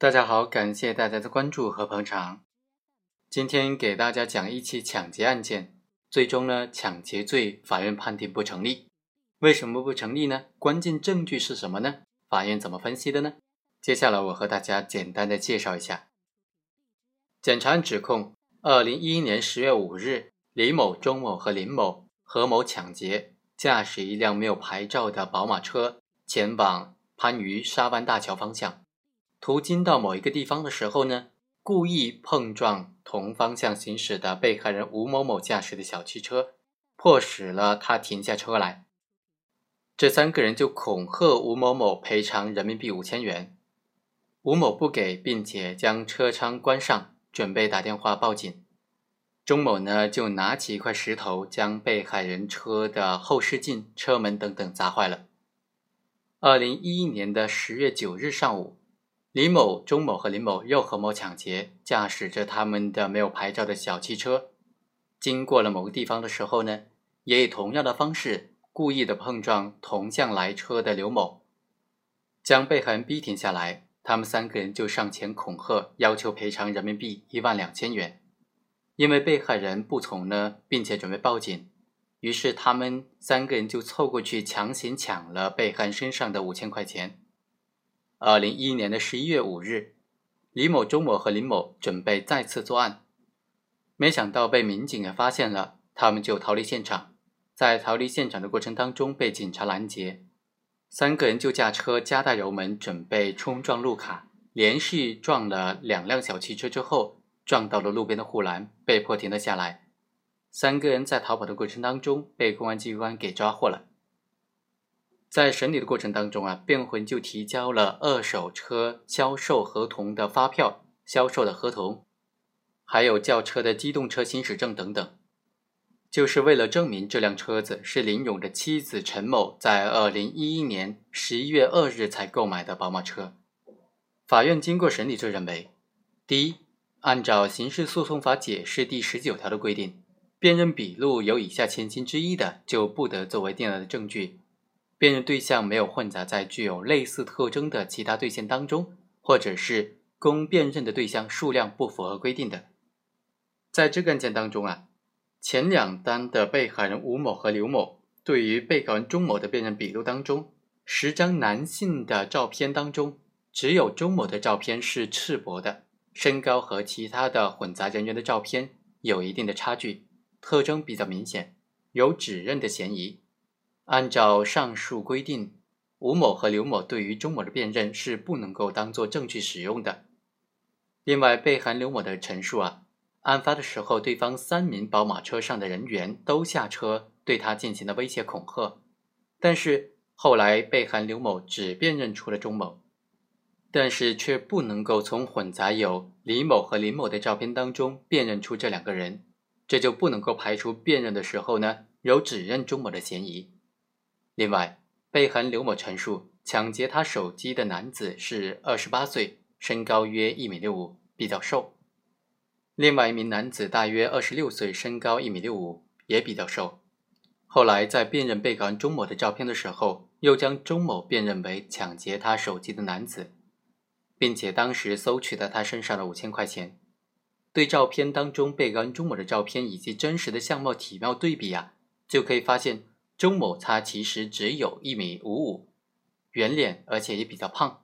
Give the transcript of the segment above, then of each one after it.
大家好，感谢大家的关注和捧场。今天给大家讲一起抢劫案件，最终呢，抢劫罪法院判定不成立。为什么不成立呢？关键证据是什么呢？法院怎么分析的呢？接下来我和大家简单的介绍一下。检察院指控，二零一一年十月五日，李某、钟某和林某合谋抢劫，驾驶一辆没有牌照的宝马车前往番禺沙湾大桥方向。途经到某一个地方的时候呢，故意碰撞同方向行驶的被害人吴某某驾驶的小汽车，迫使了他停下车来。这三个人就恐吓吴某某赔偿人民币五千元，吴某不给，并且将车窗关上，准备打电话报警。钟某呢，就拿起一块石头，将被害人车的后视镜、车门等等砸坏了。二零一一年的十月九日上午。李某、钟某和林某又合谋抢劫，驾驶着他们的没有牌照的小汽车，经过了某个地方的时候呢，也以同样的方式故意的碰撞同向来车的刘某，将被害人逼停下来。他们三个人就上前恐吓，要求赔偿人民币一万两千元。因为被害人不从呢，并且准备报警，于是他们三个人就凑过去强行抢了被害人身上的五千块钱。二零一一年的十一月五日，李某、钟某和林某准备再次作案，没想到被民警给发现了，他们就逃离现场。在逃离现场的过程当中，被警察拦截，三个人就驾车加大油门，准备冲撞路卡，连续撞了两辆小汽车之后，撞到了路边的护栏，被迫停了下来。三个人在逃跑的过程当中，被公安机关给抓获了。在审理的过程当中啊，辩护人就提交了二手车销售合同的发票、销售的合同，还有轿车的机动车行驶证等等，就是为了证明这辆车子是林勇的妻子陈某在二零一一年十一月二日才购买的宝马车。法院经过审理就认为，第一，按照刑事诉讼法解释第十九条的规定，辨认笔录有以下前情之一的，就不得作为定案的证据。辨认对象没有混杂在具有类似特征的其他对象当中，或者是供辨认的对象数量不符合规定的。在这个案件当中啊，前两单的被害人吴某和刘某对于被告人钟某的辨认笔录当中，十张男性的照片当中，只有钟某的照片是赤膊的，身高和其他的混杂人员的照片有一定的差距，特征比较明显，有指认的嫌疑。按照上述规定，吴某和刘某对于钟某的辨认是不能够当做证据使用的。另外，被害刘某的陈述啊，案发的时候，对方三名宝马车上的人员都下车对他进行了威胁恐吓，但是后来被害刘某只辨认出了钟某，但是却不能够从混杂有李某和林某的照片当中辨认出这两个人，这就不能够排除辨认的时候呢有指认钟某的嫌疑。另外，被害人刘某陈述，抢劫他手机的男子是二十八岁，身高约一米六五，比较瘦。另外一名男子大约二十六岁，身高一米六五，也比较瘦。后来在辨认被告人钟某的照片的时候，又将钟某辨认为抢劫他手机的男子，并且当时搜取了他身上的五千块钱。对照片当中被告人钟某的照片以及真实的相貌体貌对比啊，就可以发现。钟某他其实只有一米五五，圆脸，而且也比较胖。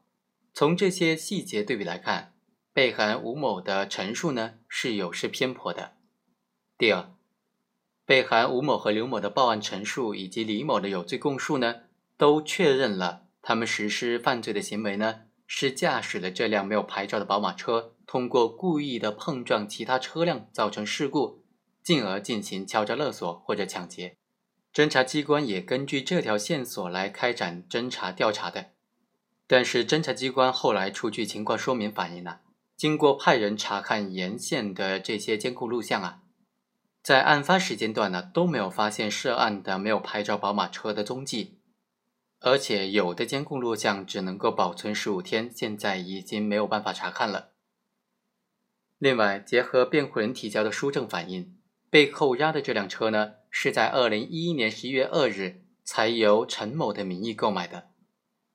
从这些细节对比来看，被害人吴某的陈述呢是有失偏颇的。第二，被害人吴某和刘某的报案陈述以及李某的有罪供述呢，都确认了他们实施犯罪的行为呢是驾驶了这辆没有牌照的宝马车，通过故意的碰撞其他车辆造成事故，进而进行敲诈勒索或者抢劫。侦查机关也根据这条线索来开展侦查调查的，但是侦查机关后来出具情况说明反映了，经过派人查看沿线的这些监控录像啊，在案发时间段呢都没有发现涉案的没有牌照宝马车的踪迹，而且有的监控录像只能够保存十五天，现在已经没有办法查看了。另外，结合辩护人提交的书证反映，被扣押的这辆车呢。是在二零一一年十一月二日才由陈某的名义购买的。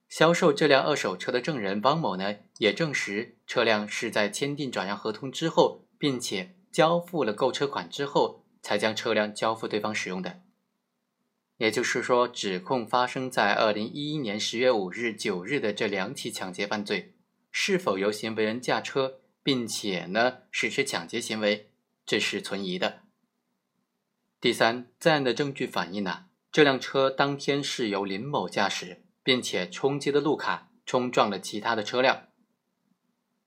销售这辆二手车的证人汪某呢，也证实车辆是在签订转让合同之后，并且交付了购车款之后，才将车辆交付对方使用的。也就是说，指控发生在二零一一年十月五日、九日的这两起抢劫犯罪，是否由行为人驾车，并且呢实施抢劫行为，这是存疑的。第三，在案的证据反映呢，这辆车当天是由林某驾驶，并且冲击的路卡，冲撞了其他的车辆。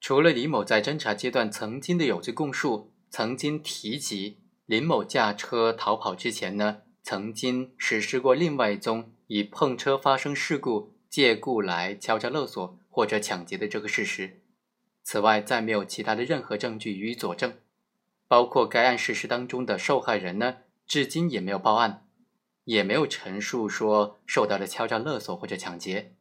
除了李某在侦查阶段曾经的有罪供述，曾经提及林某驾车逃跑之前呢，曾经实施过另外一宗以碰车发生事故借故来敲诈勒索或者抢劫的这个事实。此外，再没有其他的任何证据予以佐证，包括该案事实当中的受害人呢。至今也没有报案，也没有陈述说受到了敲诈勒索或者抢劫，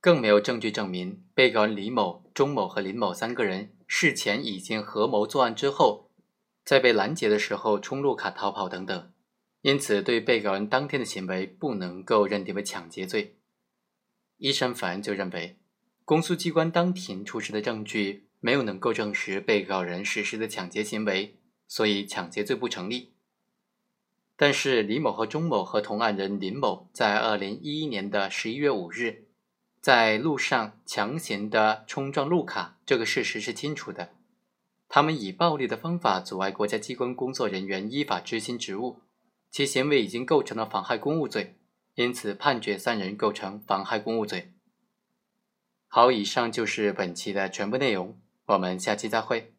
更没有证据证明被告人李某、钟某和林某三个人事前已经合谋作案之后，在被拦截的时候冲路卡逃跑等等。因此，对被告人当天的行为不能够认定为抢劫罪。一审法院就认为，公诉机关当庭出示的证据没有能够证实被告人实施的抢劫行为，所以抢劫罪不成立。但是李某和钟某和同案人林某在二零一一年的十一月五日，在路上强行的冲撞路卡，这个事实是清楚的。他们以暴力的方法阻碍国家机关工作人员依法执行职务，其行为已经构成了妨害公务罪，因此判决三人构成妨害公务罪。好，以上就是本期的全部内容，我们下期再会。